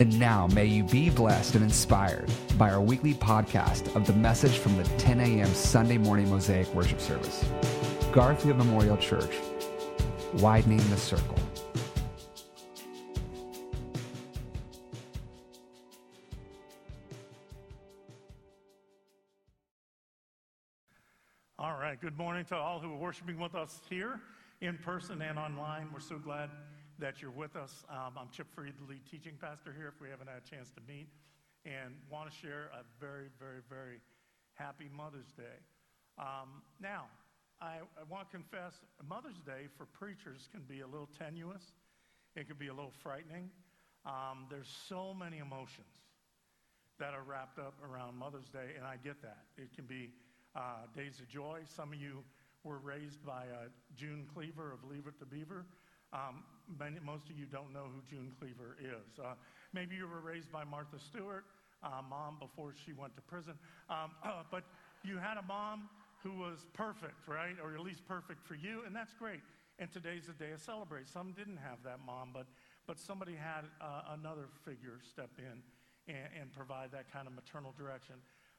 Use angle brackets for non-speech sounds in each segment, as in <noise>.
And now, may you be blessed and inspired by our weekly podcast of the message from the 10 a.m. Sunday morning Mosaic worship service. Garfield Memorial Church, widening the circle. All right, good morning to all who are worshiping with us here in person and online. We're so glad that you're with us. Um, I'm Chip Freed, the lead teaching pastor here, if we haven't had a chance to meet, and want to share a very, very, very happy Mother's Day. Um, now, I, I want to confess Mother's Day for preachers can be a little tenuous, it can be a little frightening. Um, there's so many emotions that are wrapped up around Mother's Day, and I get that. It can be uh, days of joy. Some of you were raised by uh, June Cleaver of Leave It to Beaver. Um, many, most of you don't know who June Cleaver is. Uh, maybe you were raised by Martha Stewart, uh, mom before she went to prison. Um, uh, <clears throat> but you had a mom who was perfect, right? Or at least perfect for you, and that's great. And today's a day to celebrate. Some didn't have that mom, but, but somebody had uh, another figure step in and, and, provide that kind of maternal direction.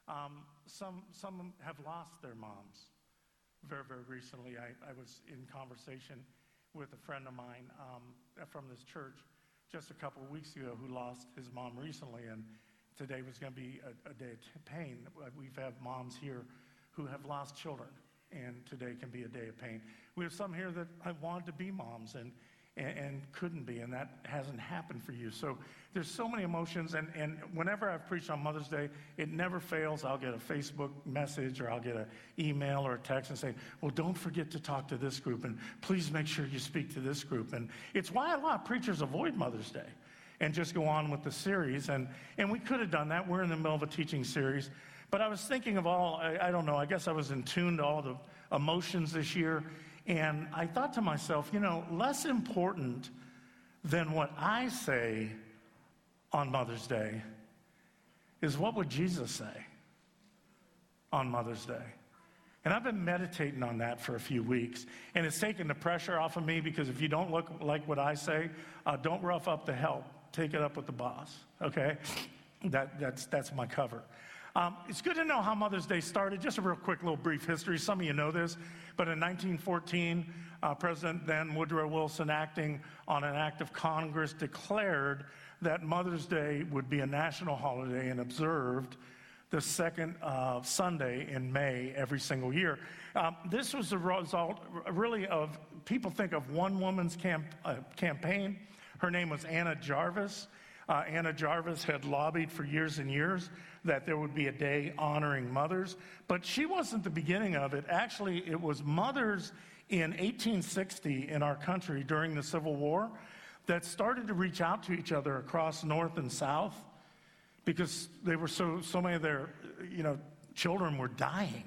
Um, some, some have lost their moms very, very recently. I, I was in conversation with a friend of mine um, from this church just a couple of weeks ago who lost his mom recently, and today was going to be a, a day of pain. We've had moms here who have lost children, and today can be a day of pain. We have some here that I wanted to be moms, and and, and, couldn't be, and that hasn't happened for you. So there's so many emotions, and, and whenever I've preached on Mother's Day, it never fails. I'll get a Facebook message or I'll get an email or a text and say, well, don't forget to talk to this group, and please make sure you speak to this group. And it's why a lot of preachers avoid Mother's Day and just go on with the series. And, and we could have done that. We're in the middle of a teaching series. But I was thinking of all, I, I don't know, I guess I was in tune to all the emotions this year. And I thought to myself, you know, less important than what I say on Mother's Day is what would Jesus say on Mother's Day? And I've been meditating on that for a few weeks. And it's taken the pressure off of me because if you don't look like what I say, uh, don't rough up the help. Take it up with the boss, okay? That, that's, that's my cover. Um, it's good to know how Mother's Day started. Just a real quick little brief history. Some of you know this, but in 1914, uh, President then Woodrow Wilson, acting on an act of Congress, declared that Mother's Day would be a national holiday and observed the second uh, Sunday in May every single year. Um, this was the result, really, of people think of one woman's camp, uh, campaign. Her name was Anna Jarvis. Uh, Anna Jarvis had lobbied for years and years that there would be a day honoring mothers, but she wasn't the beginning of it. Actually, it was mothers in 1860 in our country during the Civil War that started to reach out to each other across North and South because they were so, so many of their, you know, children were dying.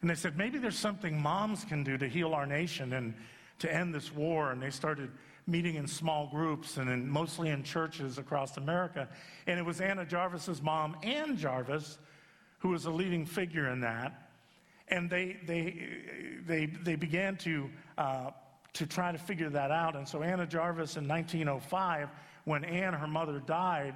And they said, maybe there's something moms can do to heal our nation and to end this war. And they started meeting in small groups and in, mostly in churches across America. And it was Anna Jarvis's mom, Ann Jarvis, who was a leading figure in that. And they, they, they, they began to, uh, to try to figure that out. And so Anna Jarvis in 1905, when Ann, her mother, died,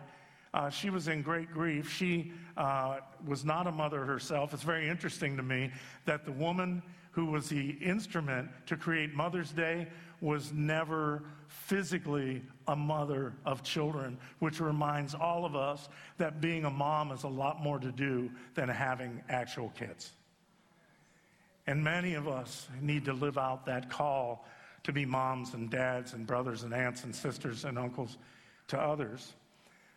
uh, she was in great grief. She uh, was not a mother herself. It's very interesting to me that the woman who was the instrument to create Mother's Day was never physically a mother of children, which reminds all of us that being a mom is a lot more to do than having actual kids. And many of us need to live out that call to be moms and dads and brothers and aunts and sisters and uncles to others.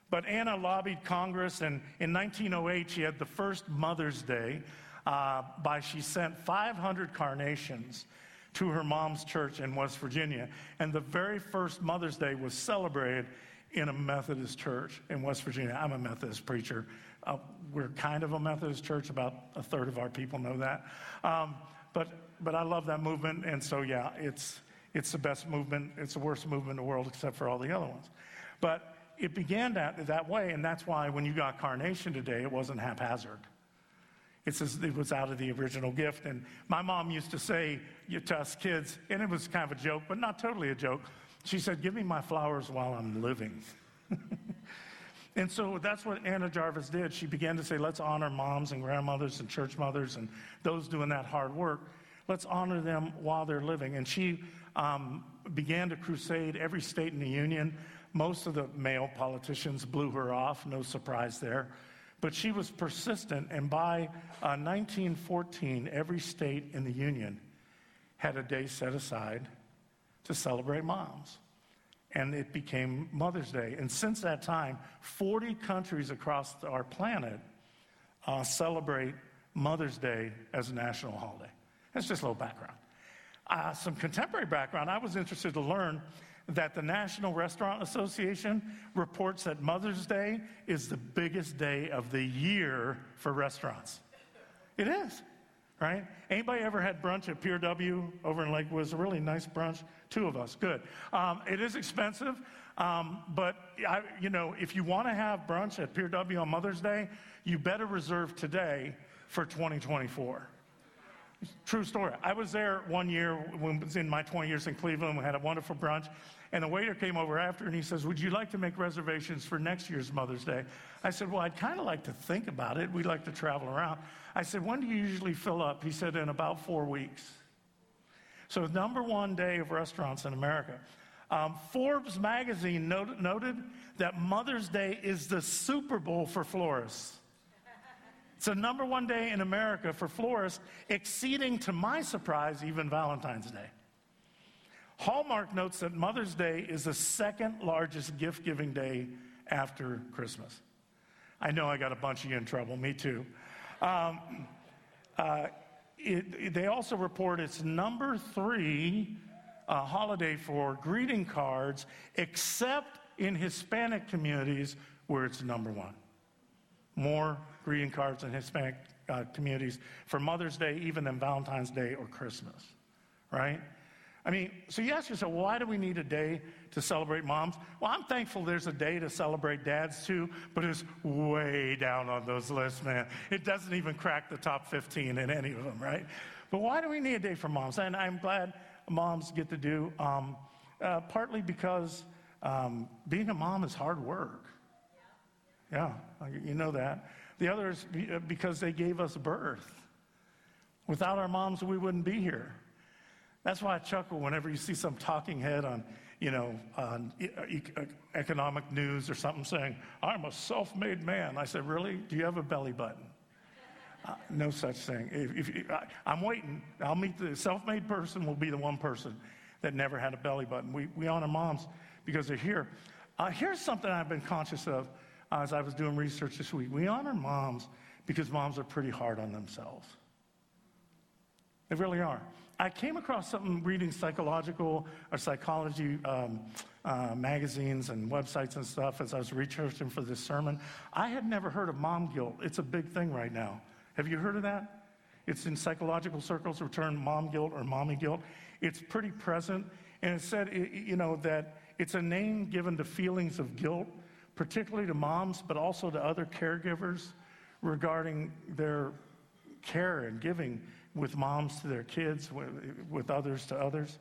But Anna lobbied Congress, and in 1908, she had the first Mother's Day uh, by she sent 500 carnations to her mom's church in West Virginia. And the very first Mother's Day was celebrated in a Methodist church in West Virginia. I'm a Methodist preacher. uh, we're kind of a Methodist church. About a third of our people know that. Um, but, but I love that movement. And so, yeah, it's, it's the best movement. It's the worst movement in the world except for all the other ones. But it began that, that way. And that's why when you got Carnation today, it wasn't haphazard. It was out of the original gift. And my mom used to say to us kids, and it was kind of a joke, but not totally a joke. She said, Give me my flowers while I'm living. <laughs> and so that's what Anna Jarvis did. She began to say, Let's honor moms and grandmothers and church mothers and those doing that hard work. Let's honor them while they're living. And she um, began to crusade every state in the union. Most of the male politicians blew her off, no surprise there. But she was persistent, and by uh, 1914, every state in the Union had a day set aside to celebrate moms. And it became Mother's Day. And since that time, 40 countries across our planet uh, celebrate Mother's Day as a national holiday. That's just a little background. Uh, some contemporary background. I was interested to learn that the National Restaurant Association reports that Mother's Day is the biggest day of the year for restaurants. It is, right? Anybody ever had brunch at Pier W over in Lakewood? Was a really nice brunch. Two of us, good. Um, it is expensive, um, but I, you know, if you want to have brunch at Pier W on Mother's Day, you better reserve today for 2024. True story. I was there one year when I was in my 20 years in Cleveland. We had a wonderful brunch. And the waiter came over after and he says, Would you like to make reservations for next year's Mother's Day? I said, Well, I'd kind of like to think about it. We'd like to travel around. I said, When do you usually fill up? He said, In about four weeks. So, number one day of restaurants in America. Um, Forbes magazine not- noted that Mother's Day is the Super Bowl for florists. It's the number one day in America for florists, exceeding, to my surprise, even Valentine's Day. Hallmark notes that Mother's Day is the second largest gift giving day after Christmas. I know I got a bunch of you in trouble, me too. Um, uh, it, they also report it's number three uh, holiday for greeting cards, except in Hispanic communities where it's number one. More greeting cards in Hispanic uh, communities for Mother's Day, even than Valentine's Day or Christmas, right? I mean, so you ask yourself, why do we need a day to celebrate moms? Well, I'm thankful there's a day to celebrate dads too, but it's way down on those lists, man. It doesn't even crack the top 15 in any of them, right? But why do we need a day for moms? And I'm glad moms get to do, um, uh, partly because um, being a mom is hard work. Yeah, you know that. The other is uh, because they gave us birth. Without our moms, we wouldn't be here. That's why I chuckle whenever you see some talking head on, you know, on uh, economic news or something saying, I'm a self made man. I said, Really? Do you have a belly button? Uh, no such thing. If, if, I, am waiting. I'll meet the self made person, will be the one person that never had a belly button. We, we honor moms because they're here. Uh, here's something I've been conscious of as I was doing research this week. We honor moms because moms are pretty hard on themselves. They really are. I came across something reading psychological or psychology um, uh, magazines and websites and stuff as I was researching for this sermon. I had never heard of mom guilt. It's a big thing right now. Have you heard of that? It's in psychological circles, term mom guilt or mommy guilt. It's pretty present. And it said, you know, that it's a name given to feelings of guilt particularly to moms, but also to other caregivers regarding their care and giving with moms to their kids, with, others to others.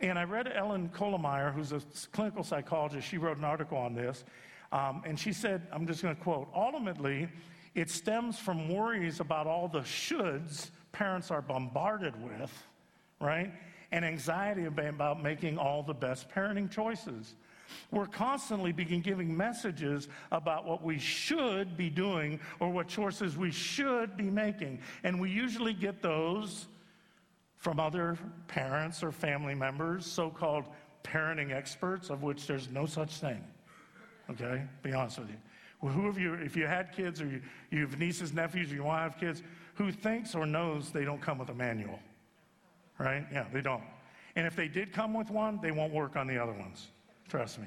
And I read Ellen Kollmeyer, who's a clinical psychologist. She wrote an article on this. Um, and she said, I'm just going to quote, ultimately, it stems from worries about all the shoulds parents are bombarded with, right? And anxiety about making all the best parenting choices. We're constantly giving messages about what we should be doing or what choices we should be making. And we usually get those from other parents or family members, so called parenting experts, of which there's no such thing. Okay? Be honest with you. Well, who of you, if you had kids or you, you have nieces, nephews, or you want to have kids, who thinks or knows they don't come with a manual? Right? Yeah, they don't. And if they did come with one, they won't work on the other ones. Trust me.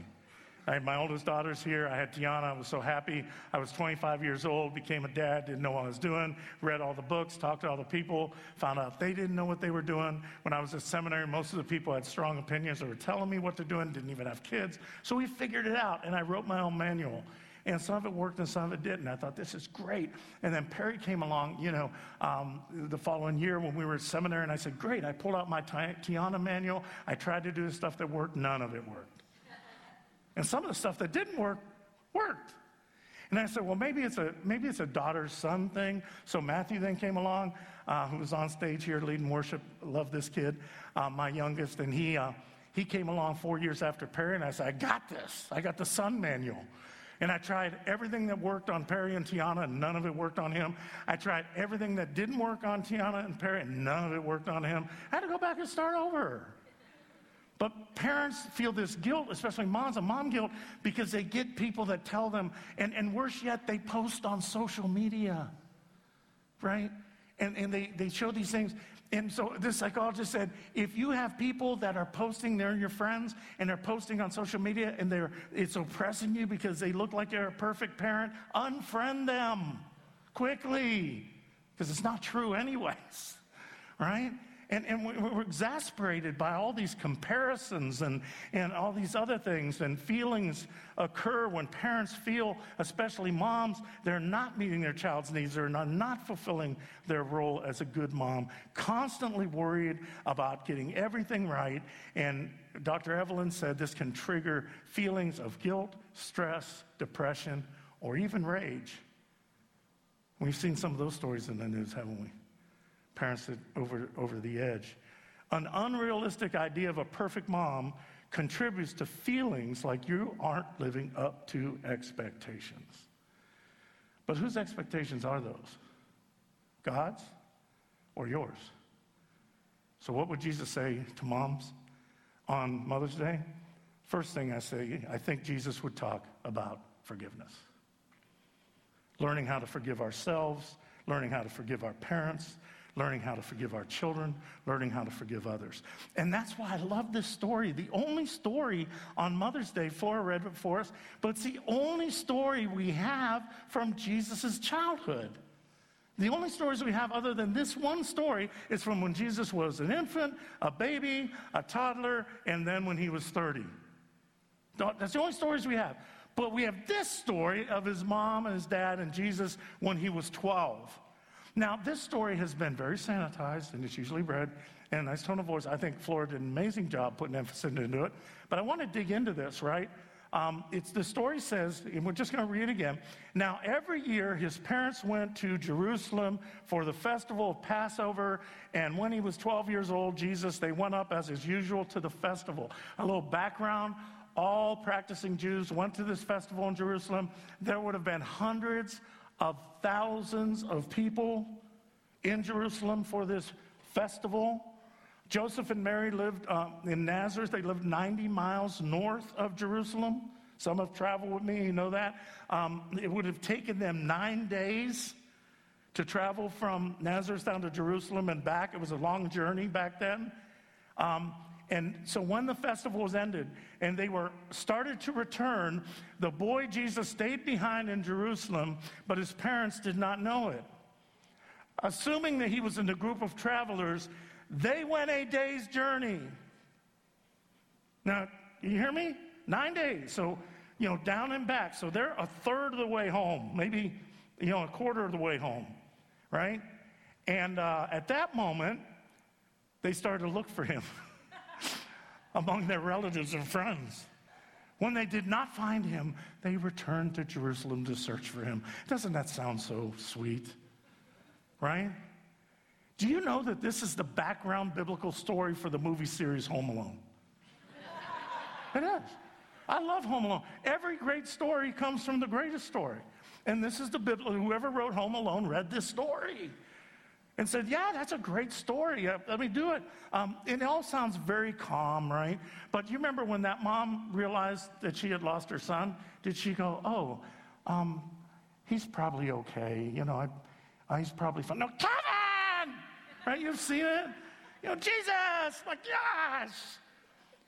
I had my oldest daughters here. I had Tiana. I was so happy. I was 25 years old, became a dad, didn't know what I was doing, read all the books, talked to all the people, found out they didn't know what they were doing. When I was at seminary, most of the people had strong opinions. They were telling me what they're doing, didn't even have kids. So we figured it out, and I wrote my own manual. And some of it worked and some of it didn't. I thought, this is great. And then Perry came along, you know, um, the following year when we were at seminary, and I said, great. I pulled out my Tiana manual. I tried to do the stuff that worked. None of it worked. And some of the stuff that didn't work, worked. And I said, well, maybe it's a, maybe it's a daughter son thing. So Matthew then came along, uh, who was on stage here leading worship. Love this kid, uh, my youngest. And he, uh, he came along four years after Perry, and I said, I got this. I got the son manual. And I tried everything that worked on Perry and Tiana, and none of it worked on him. I tried everything that didn't work on Tiana and Perry, and none of it worked on him. I had to go back and start over. But parents feel this guilt, especially moms, a mom guilt, because they get people that tell them, and, and worse yet, they post on social media, right? And, and they, they show these things. And so this psychologist said, if you have people that are posting, they're your friends, and they're posting on social media, and they're, it's oppressing you because they look like they're a perfect parent, unfriend them quickly, because it's not true anyways, <laughs> right? And, and we're exasperated by all these comparisons and, and all these other things. And feelings occur when parents feel, especially moms, they're not meeting their child's needs. They're not, not fulfilling their role as a good mom, constantly worried about getting everything right. And Dr. Evelyn said this can trigger feelings of guilt, stress, depression, or even rage. We've seen some of those stories in the news, haven't we? Parents over, over the edge. An unrealistic idea of a perfect mom contributes to feelings like you aren't living up to expectations. But whose expectations are those? God's or yours? So, what would Jesus say to moms on Mother's Day? First thing I say, I think Jesus would talk about forgiveness. Learning how to forgive ourselves, learning how to forgive our parents, learning how to forgive our children, learning how to forgive others. And that's why I love this story. The only story on Mother's Day, Flora read it for us, but it's the only story we have from Jesus' childhood. The only stories we have other than this one story is from when Jesus was an infant, a baby, a toddler, and then when he was 30. That's the only stories we have. But we have this story of his mom and his dad and Jesus when he was 12. Now, this story has been very sanitized and it's usually read in a nice tone of voice. I think Flora did an amazing job putting emphasis into it. But I want to dig into this, right? Um, it's the story says, and we're just going to read it again. Now, every year, his parents went to Jerusalem for the festival of Passover, and when he was 12 years old, Jesus, they went up as is usual to the festival. A little background all practicing Jews went to this festival in Jerusalem. There would have been hundreds of thousands of people in Jerusalem for this festival. Joseph and Mary lived um, in Nazareth. They lived 90 miles north of Jerusalem. Some have traveled with me, you know that. Um, it would have taken them nine days to travel from Nazareth down to Jerusalem and back. It was a long journey back then. Um, and so when the festival was ended and they were started to return, the boy Jesus stayed behind in Jerusalem, but his parents did not know it. Assuming that he was in the group of travelers, they went a day's journey. Now, you hear me? Nine days. So, you know, down and back. So they're a third of the way home, maybe, you know, a quarter of the way home, right? And uh, at that moment, they started to look for him. <laughs> among their relatives and friends. When they did not find him, they returned to Jerusalem to search for him. Doesn't that sound so sweet? Right? Do you know that this is the background biblical story for the movie series Home Alone? it is. I love Home Alone. Every great story comes from the greatest story. And this is the biblical, whoever wrote Home Alone read this story and said, Yeah, that's a great story. Uh, let me do it. Um, it all sounds very calm, right? But you remember when that mom realized that she had lost her son? Did she go, Oh, um, he's probably okay. You know, I, I, he's probably fine. No, Kevin! Right? You've seen it? You know, Jesus! My gosh!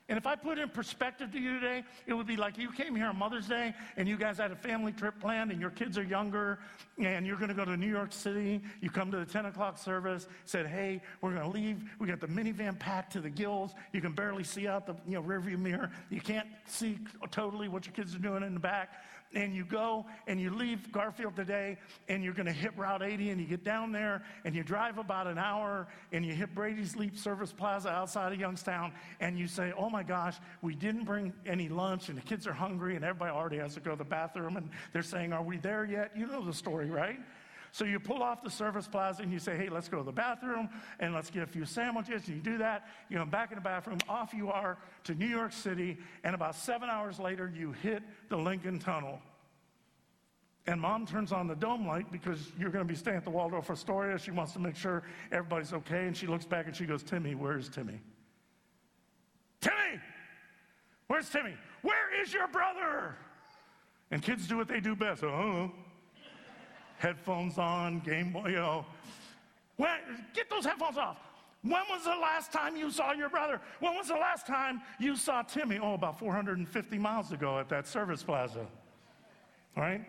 And if I put in perspective to you today, it would be like you came here on Mother's Day and you guys had a family trip planned and your kids are younger and you're going to go to New York City. You come to the 10 o'clock service, said, hey, we're going to leave. We got the minivan packed to the gills. You can barely see out the you know, rearview mirror. You can't see totally what your kids are doing in the back and you go and you leave Garfield today and you're going to hit Route 80 and you get down there and you drive about an hour and you hit Brady's Leap Service Plaza outside of Youngstown and you say, oh my gosh, we didn't bring any lunch and the kids are hungry and everybody already has to go to the bathroom and they're saying, are we there yet? You know the story, right? So you pull off the service plaza and you say, hey, let's go to the bathroom and let's get a few sandwiches. And you do that, you know, back in the bathroom, off you are to New York City. And about seven hours later, you hit the Lincoln Tunnel. And mom turns on the dome light because you're going to be staying at the Waldorf Astoria. She wants to make sure everybody's okay. And she looks back and she goes, Timmy, where's Timmy? Timmy! Where's Timmy? Where is your brother? And kids do what they do best. Oh, headphones on, Game Boy, you know. When, get those headphones off. When was the last time you saw your brother? When was the last time you saw Timmy? Oh, about 450 miles ago at that service plaza. All right?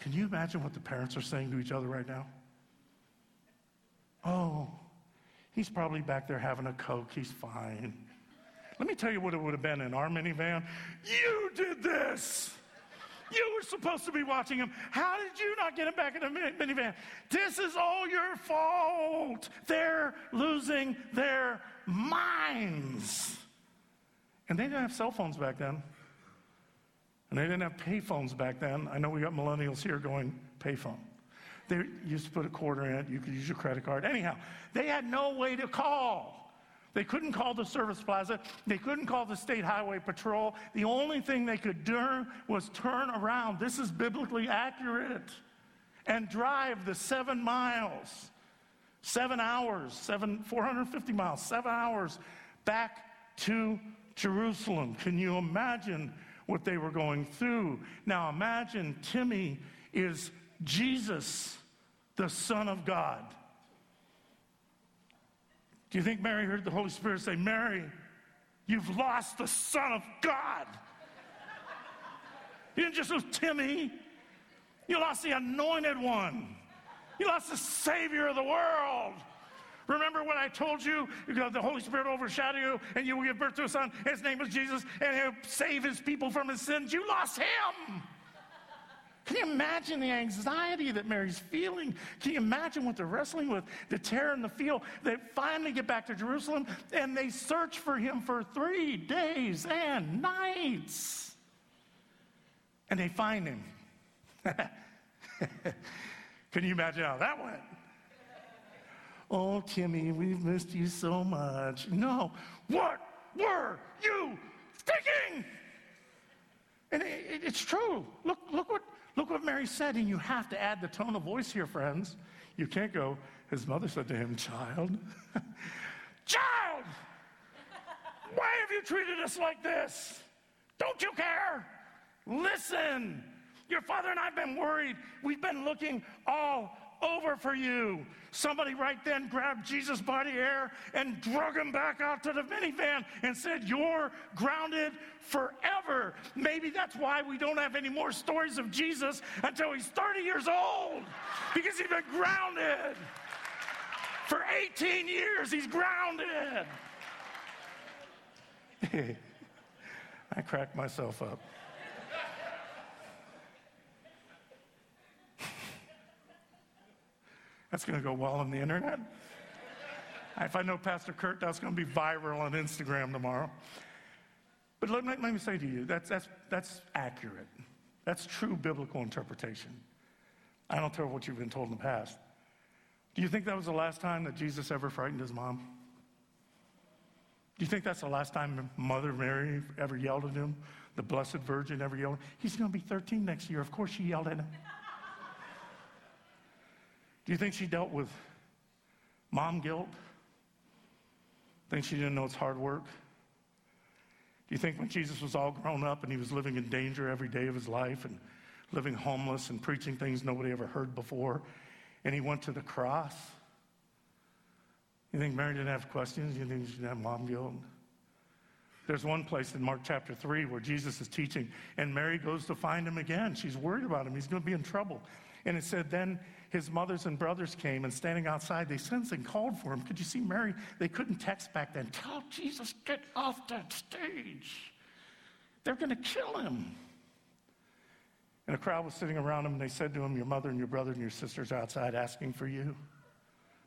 Can you imagine what the parents are saying to each other right now? Oh, he's probably back there having a Coke. He's fine. Let me tell you what it would have been in our minivan. You did this. You were supposed to be watching him. How did you not get him back in the minivan? This is all your fault. They're losing their minds. And they didn't have cell phones back then. And they didn't have payphones back then. I know we got millennials here going, payphone. They used to put a quarter in it, you could use your credit card. Anyhow, they had no way to call. They couldn't call the service plaza. They couldn't call the state highway patrol. The only thing they could do was turn around. This is biblically accurate. And drive the seven miles, seven hours, seven, 450 miles, seven hours back to Jerusalem. Can you imagine what they were going through? Now imagine Timmy is Jesus, the Son of God. Do you think Mary heard the Holy Spirit say, Mary, you've lost the Son of God? You didn't just lose Timmy, you lost the anointed one. You lost the Savior of the world. Remember when I told you, the Holy Spirit will overshadow you and you will give birth to a son. His name is Jesus and he'll save his people from his sins. You lost him. Can you imagine the anxiety that Mary's feeling? Can you imagine what they're wrestling with? The terror in the field. They finally get back to Jerusalem and they search for him for three days and nights. And they find him. <laughs> Can you imagine how that went? Oh, Timmy, we've missed you so much. No, what were you thinking? And it, it, it's true. Look, look what Look what Mary said, and you have to add the tone of voice here, friends. You can't go, his mother said to him, Child, <laughs> child, why have you treated us like this? Don't you care? Listen, your father and I have been worried. We've been looking all over for you. Somebody right then grabbed Jesus by the hair and drug him back out to the minivan and said, You're grounded forever. Maybe that's why we don't have any more stories of Jesus until he's 30 years old, because he's been grounded. For 18 years, he's grounded. <laughs> I cracked myself up. That's going to go well on the internet. if I know Pastor Kurt, that's going to be viral on Instagram tomorrow. But let me, let me say to you, that's, that's, that's accurate. That's true biblical interpretation. I don't care what you've been told in the past. Do you think that was the last time that Jesus ever frightened his mom? Do you think that's the last time Mother Mary ever yelled at him? The Blessed Virgin ever yelled? He's going to be 13 next year. Of course she yelled at him. Do you think she dealt with mom guilt? Think she didn't know it's hard work? Do you think when Jesus was all grown up and he was living in danger every day of his life and living homeless and preaching things nobody ever heard before, and he went to the cross? You think Mary didn't have questions? You think she didn't have mom guilt? There's one place in Mark chapter 3 where Jesus is teaching, and Mary goes to find him again. She's worried about him. He's going to be in trouble. And it said, Then his mothers and brothers came, and standing outside, they sensed and called for him. Could you see Mary? They couldn't text back then. Tell Jesus, get off that stage. They're going to kill him. And a crowd was sitting around him, and they said to him, Your mother and your brother and your sisters are outside asking for you.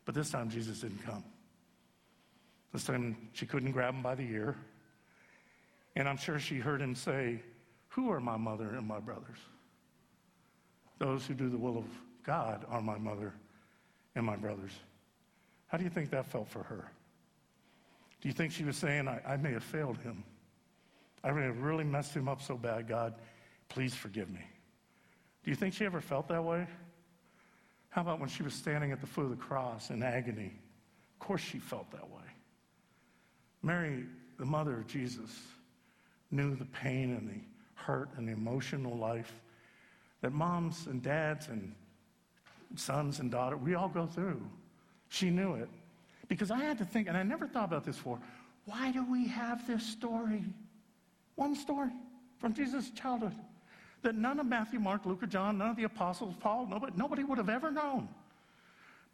But this time, Jesus didn't come. This time, she couldn't grab him by the ear. And I'm sure she heard him say, Who are my mother and my brothers? Those who do the will of God are my mother and my brothers. How do you think that felt for her? Do you think she was saying, I, I may have failed him? I may have really messed him up so bad, God, please forgive me. Do you think she ever felt that way? How about when she was standing at the foot of the cross in agony? Of course she felt that way. Mary, the mother of Jesus, knew the pain and the hurt and the emotional life that moms and dads and sons and daughters, we all go through. She knew it. Because I had to think, and I never thought about this before, why do we have this story? One story from Jesus' childhood that none of Matthew, Mark, Luke, or John, none of the apostles, Paul, nobody, nobody would have ever known.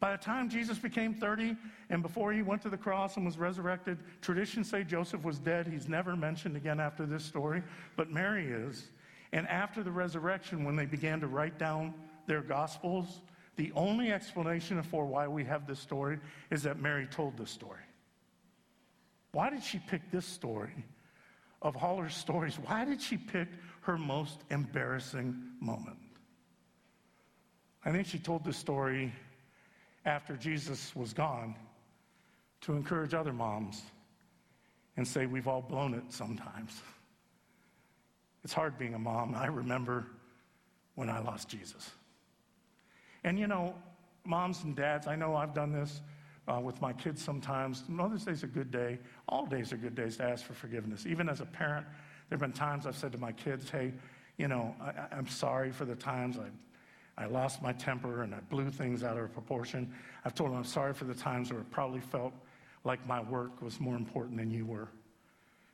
By the time Jesus became 30 and before he went to the cross and was resurrected, traditions say Joseph was dead. He's never mentioned again after this story, but Mary is. And after the resurrection, when they began to write down their gospels, the only explanation for why we have this story is that Mary told this story. Why did she pick this story of all her stories? Why did she pick her most embarrassing moment? I think she told this story after Jesus was gone to encourage other moms and say, We've all blown it sometimes. It's hard being a mom. I remember when I lost Jesus. And you know, moms and dads, I know I've done this uh, with my kids sometimes. Mother's Day's a good day. All days are good days to ask for forgiveness. Even as a parent, there have been times I've said to my kids, hey, you know, I, am sorry for the times I, I lost my temper and I blew things out of proportion. I've told them I'm sorry for the times where it probably felt like my work was more important than you were.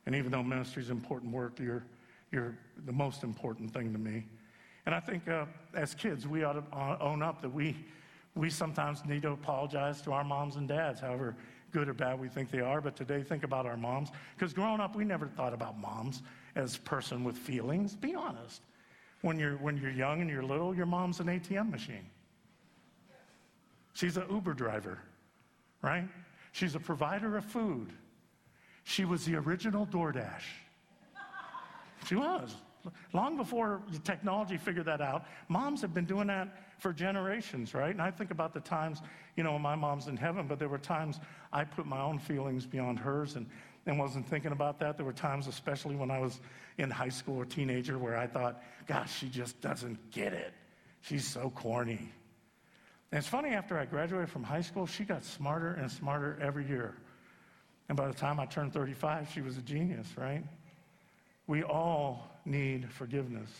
And even though ministry is important work, you're, you're the most important thing to me. And I think uh, as kids, we ought to own up that we, we sometimes need to apologize to our moms and dads, however good or bad we think they are. But today, think about our moms. Because growing up, we never thought about moms as person with feelings. Be honest. When you're, when you're young and you're little, your mom's an ATM machine. She's an Uber driver, right? She's a provider of food. She was the original DoorDash. She was. Long before technology figured that out, moms have been doing that for generations, right? And I think about the times, you know, my mom's in heaven, but there were times I put my own feelings beyond hers and, and wasn't thinking about that. There were times, especially when I was in high school or teenager, where I thought, gosh, she just doesn't get it. She's so corny. And it's funny, after I graduated from high school, she got smarter and smarter every year. And by the time I turned 35, she was a genius, right? We all need forgiveness.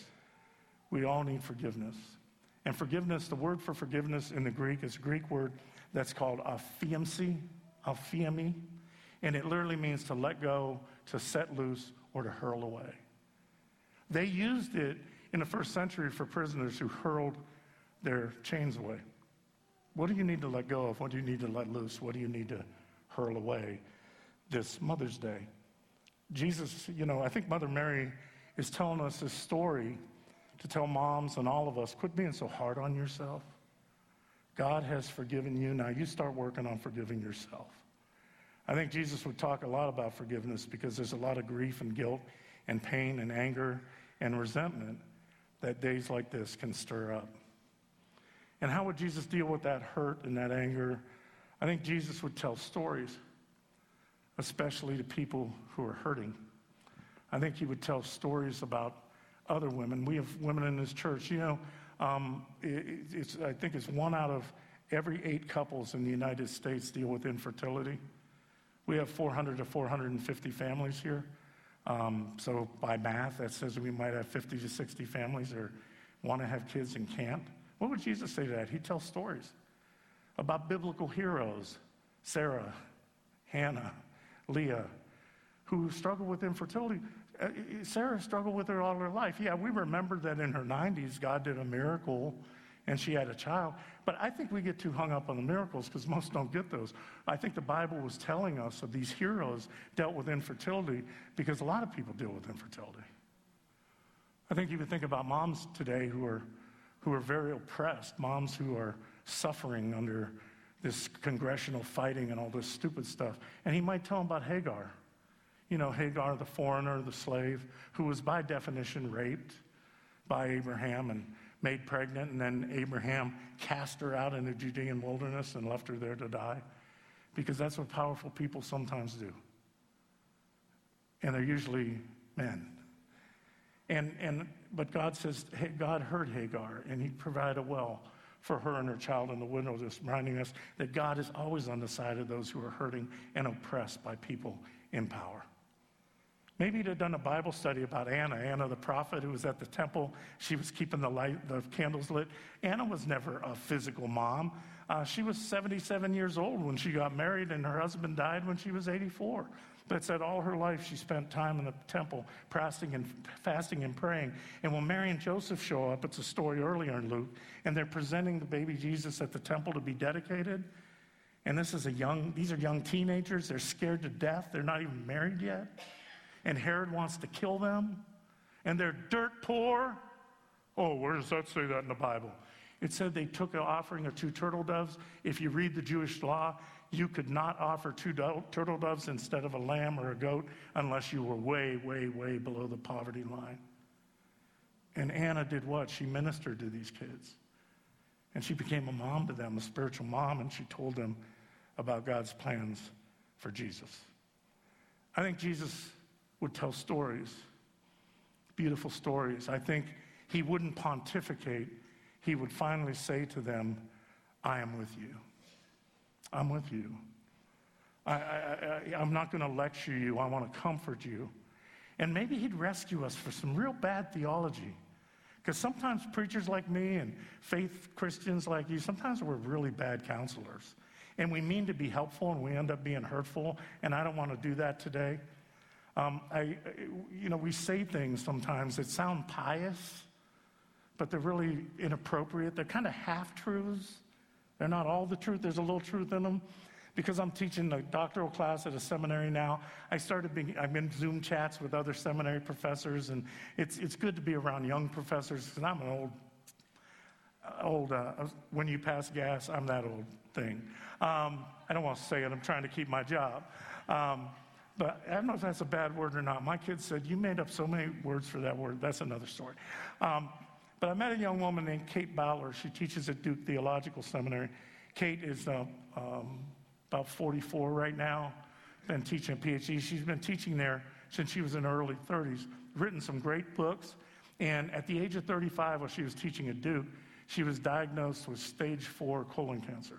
We all need forgiveness. And forgiveness, the word for forgiveness in the Greek is a Greek word that's called aphiamsi, aphiami, and it literally means to let go, to set loose, or to hurl away. They used it in the first century for prisoners who hurled their chains away. What do you need to let go of? What do you need to let loose? What do you need to hurl away this Mother's Day? Jesus, you know, I think Mother Mary is telling us this story to tell moms and all of us quit being so hard on yourself. God has forgiven you. Now you start working on forgiving yourself. I think Jesus would talk a lot about forgiveness because there's a lot of grief and guilt and pain and anger and resentment that days like this can stir up. And how would Jesus deal with that hurt and that anger? I think Jesus would tell stories, especially to people who are hurting. I think he would tell stories about other women. We have women in this church. You know, um, it, I think it's one out of every eight couples in the United States deal with infertility. We have 400 to 450 families here. Um, so by math, that says we might have 50 to 60 families that want to have kids and can't. What would Jesus say to that? He'd tell stories about biblical heroes Sarah, Hannah, Leah, who struggle with infertility. Uh, Sarah struggled with it all her life. Yeah, we remember that in her 90s, God did a miracle and she had a child. But I think we get too hung up on the miracles because most don't get those. I think the Bible was telling us of these heroes dealt with infertility because a lot of people deal with infertility. I think you would think about moms today who are, who are very oppressed, moms who are suffering under this congressional fighting and all this stupid stuff. And he might tell them about Hagar. You know, Hagar, the foreigner, the slave, who was by definition raped by Abraham and made pregnant, and then Abraham cast her out in the Judean wilderness and left her there to die. Because that's what powerful people sometimes do. And they're usually men. And, and, but God says, hey, God heard Hagar, and he provided a well for her and her child in the wilderness, reminding us that God is always on the side of those who are hurting and oppressed by people in power. Maybe he'd have done a Bible study about Anna, Anna the prophet who was at the temple. She was keeping the light, the candles lit. Anna was never a physical mom. Uh, she was 77 years old when she got married, and her husband died when she was 84. But said all her life she spent time in the temple, fasting and fasting and praying. And when Mary and Joseph show up, it's a story earlier in Luke, and they're presenting the baby Jesus at the temple to be dedicated. And this is a young; these are young teenagers. They're scared to death. They're not even married yet and Herod wants to kill them, and they're dirt poor. Oh, where does that say that in the Bible? It said they took an offering of two turtle doves. If you read the Jewish law, you could not offer two do- turtle doves instead of a lamb or a goat unless you were way, way, way below the poverty line. And Anna did what? She ministered to these kids. And she became a mom to them, a spiritual mom, and she told them about God's plans for Jesus. I think Jesus would tell stories, beautiful stories. I think he wouldn't pontificate. He would finally say to them, I am with you. I'm with you. I, am not going to lecture you. I want to comfort you. And maybe he'd rescue us for some real bad theology. Because sometimes preachers like me and faith Christians like you, sometimes we're really bad counselors. And we mean to be helpful and we end up being hurtful. And I don't want to do that today. Um, I, you know, we say things sometimes that sound pious, but they're really inappropriate. They're kind of half truths. They're not all the truth, there's a little truth in them. Because I'm teaching a doctoral class at a seminary now, I started being, I'm in Zoom chats with other seminary professors, and it's, it's good to be around young professors because I'm an old, old uh, when you pass gas, I'm that old thing. Um, I don't want to say it, I'm trying to keep my job. Um, but I don't know if that's a bad word or not. My kids said, You made up so many words for that word. That's another story. Um, but I met a young woman named Kate Bowler. She teaches at Duke Theological Seminary. Kate is uh, um, about 44 right now, been teaching a PhD. She's been teaching there since she was in her early 30s, written some great books. And at the age of 35, while she was teaching at Duke, she was diagnosed with stage four colon cancer.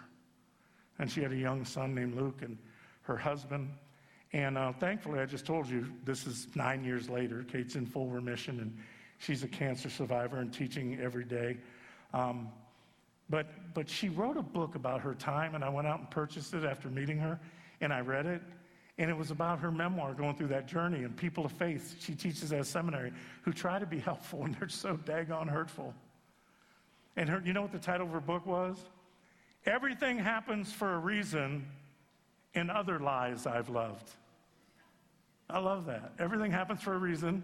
And she had a young son named Luke, and her husband and uh, thankfully, I just told you, this is nine years later. Kate's in full remission, and she's a cancer survivor and teaching every day. Um, but, but she wrote a book about her time, and I went out and purchased it after meeting her, and I read it. And it was about her memoir going through that journey and people of faith she teaches at a seminary who try to be helpful, and they're so daggone hurtful. And her, you know what the title of her book was? Everything happens for a reason in other lies I've loved. I love that. Everything happens for a reason,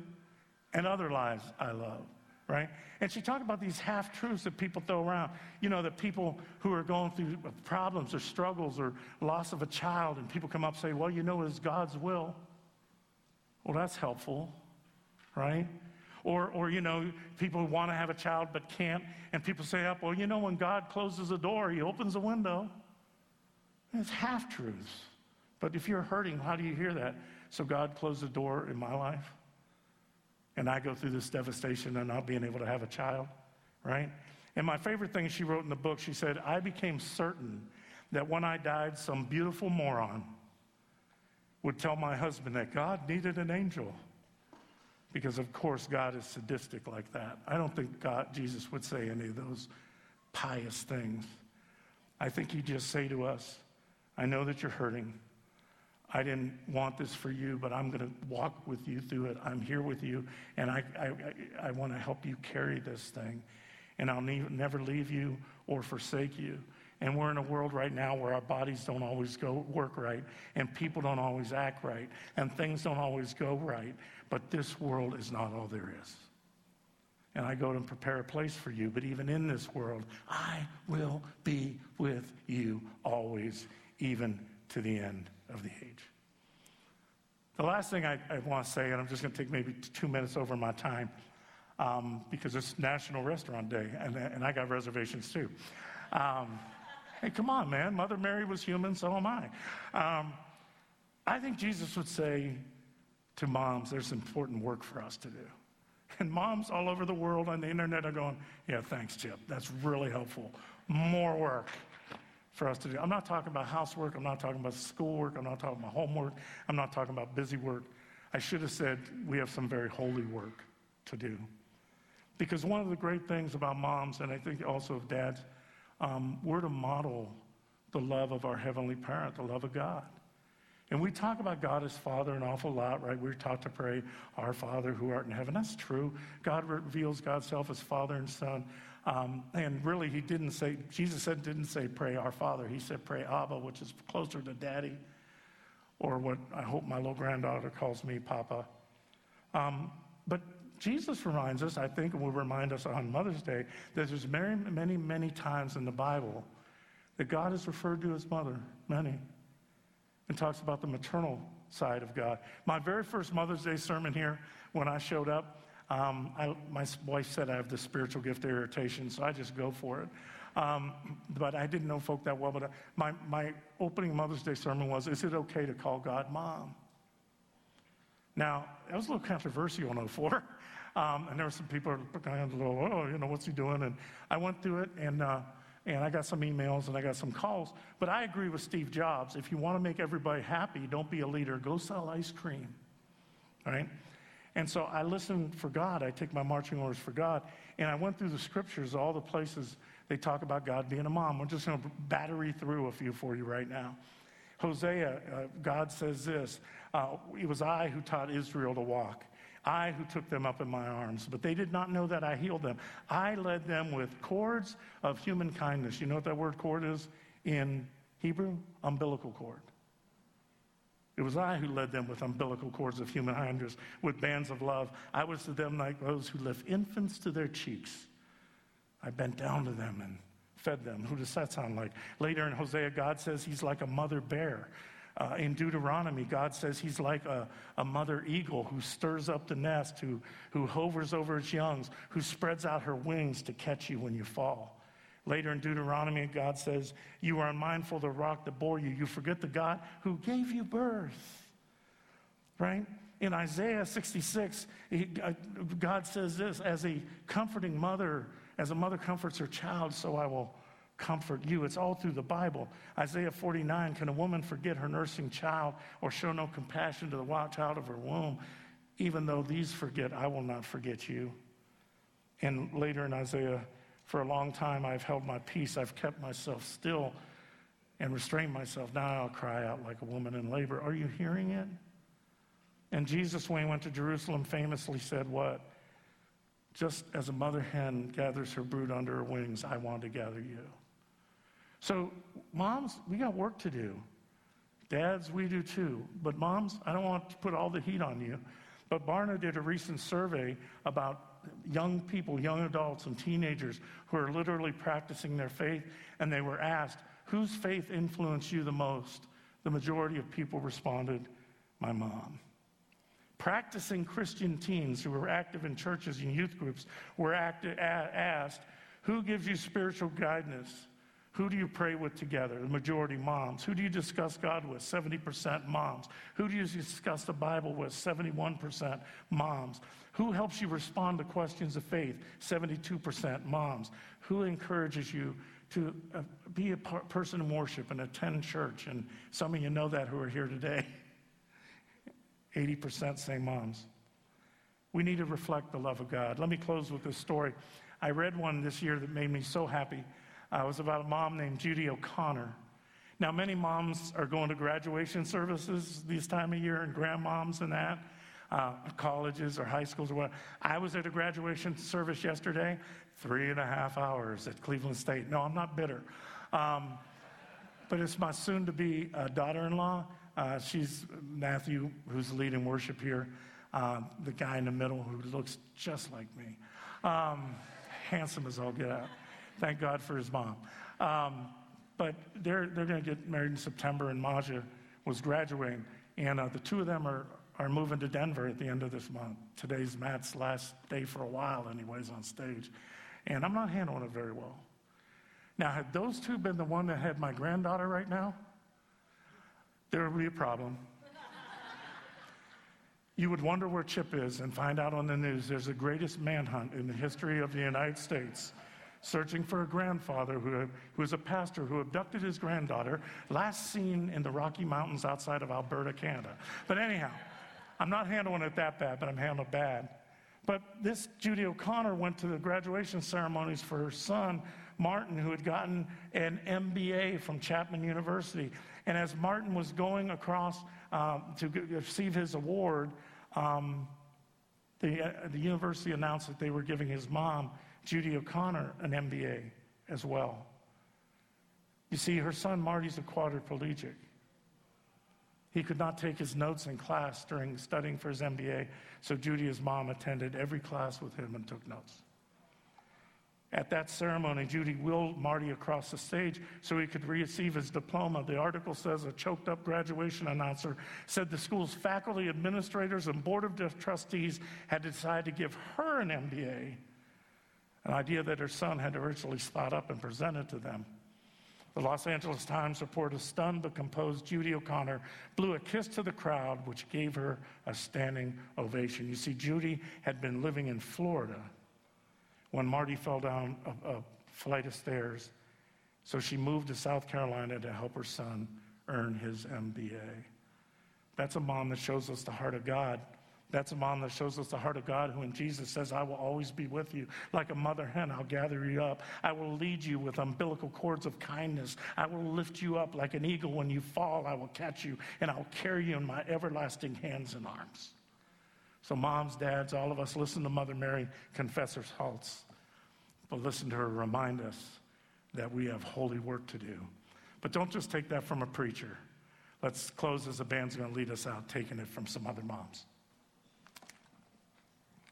and other lies I love, right? And she talked about these half truths that people throw around. You know, that people who are going through problems or struggles or loss of a child, and people come up and say, Well, you know, it's God's will. Well, that's helpful, right? Or, or you know, people who want to have a child but can't, and people say, up, Well, you know, when God closes a door, He opens a window. And it's half truths. But if you're hurting, how do you hear that? So God closed the door in my life. And I go through this devastation of not being able to have a child, right? And my favorite thing she wrote in the book, she said, I became certain that when I died, some beautiful moron would tell my husband that God needed an angel. Because, of course, God is sadistic like that. I don't think God, Jesus would say any of those pious things. I think he'd just say to us, I know that you're hurting. I didn't want this for you, but I'm going to walk with you through it. I'm here with you, and I, I, I want to help you carry this thing. And I'll ne- never leave you or forsake you. And we're in a world right now where our bodies don't always go work right, and people don't always act right, and things don't always go right. But this world is not all there is. And I go to prepare a place for you. But even in this world, I will be with you always, even to the end of the age. The last thing I, I want to say, and I'm just going to take maybe two minutes over my time um, because it's National Restaurant Day, and, and I got reservations too. Um, hey, come on, man. Mother Mary was human, so am I. Um, I think Jesus would say to moms, there's important work for us to do. And moms all over the world on the internet are going, yeah, thanks, Chip. That's really helpful. More work for us to do. I'm not talking about housework. I'm not talking about schoolwork. I'm not talking about homework. I'm not talking about busy work. I should have said we have some very holy work to do. Because one of the great things about moms, and I think also of dads, um, we're to model the love of our heavenly parent, the love of God. And we talk about God as Father an awful lot, right? We're taught to pray, Our Father who art in heaven. That's true. God reveals God's self as Father and Son. Um, and really, he didn't say, Jesus said, didn't say pray our Father. He said pray Abba, which is closer to daddy, or what I hope my little granddaughter calls me Papa. Um, but Jesus reminds us, I think, and will remind us on Mother's Day, that there's many, many, many times in the Bible that God is referred to as mother, many, and talks about the maternal side of God. My very first Mother's Day sermon here, when I showed up, um, I, my wife said I have the spiritual gift of irritation, so I just go for it. Um, but I didn't know folk that well. But my, my opening Mother's Day sermon was Is it okay to call God mom? Now, that was a little controversial in 04. <laughs> Um, and there were some people kind of little, oh, you know, what's he doing? And I went through it and, uh, and I got some emails and I got some calls. But I agree with Steve Jobs. If you want to make everybody happy, don't be a leader. Go sell ice cream. Right? And so I listened for God. I take my marching orders for God. And I went through the scriptures, all the places they talk about God being a mom. We're just going to battery through a few for you right now. Hosea, uh, God says this uh, It was I who taught Israel to walk. I who took them up in my arms, but they did not know that I healed them. I led them with cords of human kindness. You know what that word cord is in Hebrew? Umbilical cord. It was I who led them with umbilical cords of human kindness, with bands of love. I was to them like those who lift infants to their cheeks. I bent down to them and fed them. Who does that sound like? Later in Hosea, God says he's like a mother bear uh, in Deuteronomy, God says he's like a, a mother eagle who stirs up the nest, who, who hovers over its youngs, who spreads out her wings to catch you when you fall. Later in Deuteronomy, God says, You are unmindful of the rock that bore you. You forget the God who gave you birth. Right? In Isaiah 66, he, uh, God says this as a comforting mother, as a mother comforts her child, so I will comfort you. It's all through the Bible. Isaiah 49 Can a woman forget her nursing child or show no compassion to the wild child of her womb? Even though these forget, I will not forget you. And later in Isaiah, for a long time I've held my peace, I've kept myself still and restrained myself. Now I'll cry out like a woman in labor. Are you hearing it? And Jesus, when he went to Jerusalem, famously said, What? Just as a mother hen gathers her brood under her wings, I want to gather you. So, moms, we got work to do. Dads, we do too. But, moms, I don't want to put all the heat on you. But Barna did a recent survey about young people, young adults, and teenagers who are literally practicing their faith, and they were asked, Whose faith influenced you the most? The majority of people responded, My mom. Practicing Christian teens who were active in churches and youth groups were asked, Who gives you spiritual guidance? Who do you pray with together? The majority moms. Who do you discuss God with? 70% moms. Who do you discuss the Bible with? 71% moms. Who helps you respond to questions of faith? 72% moms. Who encourages you to uh, be a person in worship and attend church? And some of you know that who are here today. <laughs> 80% say moms. We need to reflect the love of God. Let me close with this story. I read one this year that made me so happy. Uh, was about a mom named Judy O'Connor. Now, many moms are going to graduation services this time of year, and grandmoms and that, uh, colleges or high schools or what. I was at a graduation service yesterday, three and a half hours at Cleveland State. No, I'm not bitter. Um, but it's my soon to be uh, daughter in law. Uh, she's Matthew, who's leading worship here, uh, the guy in the middle who looks just like me. Um, handsome as all get out. Thank God for his mom. Um, but they're, they're going to get married in September, and Maja was graduating. And uh, the two of them are, are moving to Denver at the end of this month. Today's Matt's last day for a while, anyways, on stage. And I'm not handling it very well. Now, had those two been the one that had my granddaughter right now, there would be a problem. <laughs> you would wonder where Chip is and find out on the news there's the greatest manhunt in the history of the United States searching for a grandfather who, who is a pastor who abducted his granddaughter, last seen in the Rocky Mountains outside of Alberta, Canada. But anyhow, I'm not handling it that bad, but I'm handling it bad. But this Judy O'Connor went to the graduation ceremonies for her son, Martin, who had gotten an MBA from Chapman University. And as Martin was going across um, to receive his award, um, the, uh, the university announced that they were giving his mom Judy O'Connor an MBA as well. You see, her son Marty's a quadriplegic. He could not take his notes in class during studying for his MBA, so Judy, mom, attended every class with him and took notes. At that ceremony, Judy wheeled Marty across the stage so he could receive his diploma. The article says a choked up graduation announcer said the school's faculty, administrators, and board of trustees had decided to give her an MBA an idea that her son had originally thought up and presented to them. The Los Angeles Times reported stunned but composed Judy O'Connor blew a kiss to the crowd, which gave her a standing ovation. You see, Judy had been living in Florida when Marty fell down a, a flight of stairs, so she moved to South Carolina to help her son earn his MBA. That's a mom that shows us the heart of God that's a mom that shows us the heart of God, who in Jesus says, I will always be with you. Like a mother hen, I'll gather you up. I will lead you with umbilical cords of kindness. I will lift you up like an eagle. When you fall, I will catch you, and I'll carry you in my everlasting hands and arms. So, moms, dads, all of us, listen to Mother Mary confess her faults, but listen to her remind us that we have holy work to do. But don't just take that from a preacher. Let's close as the band's going to lead us out, taking it from some other moms.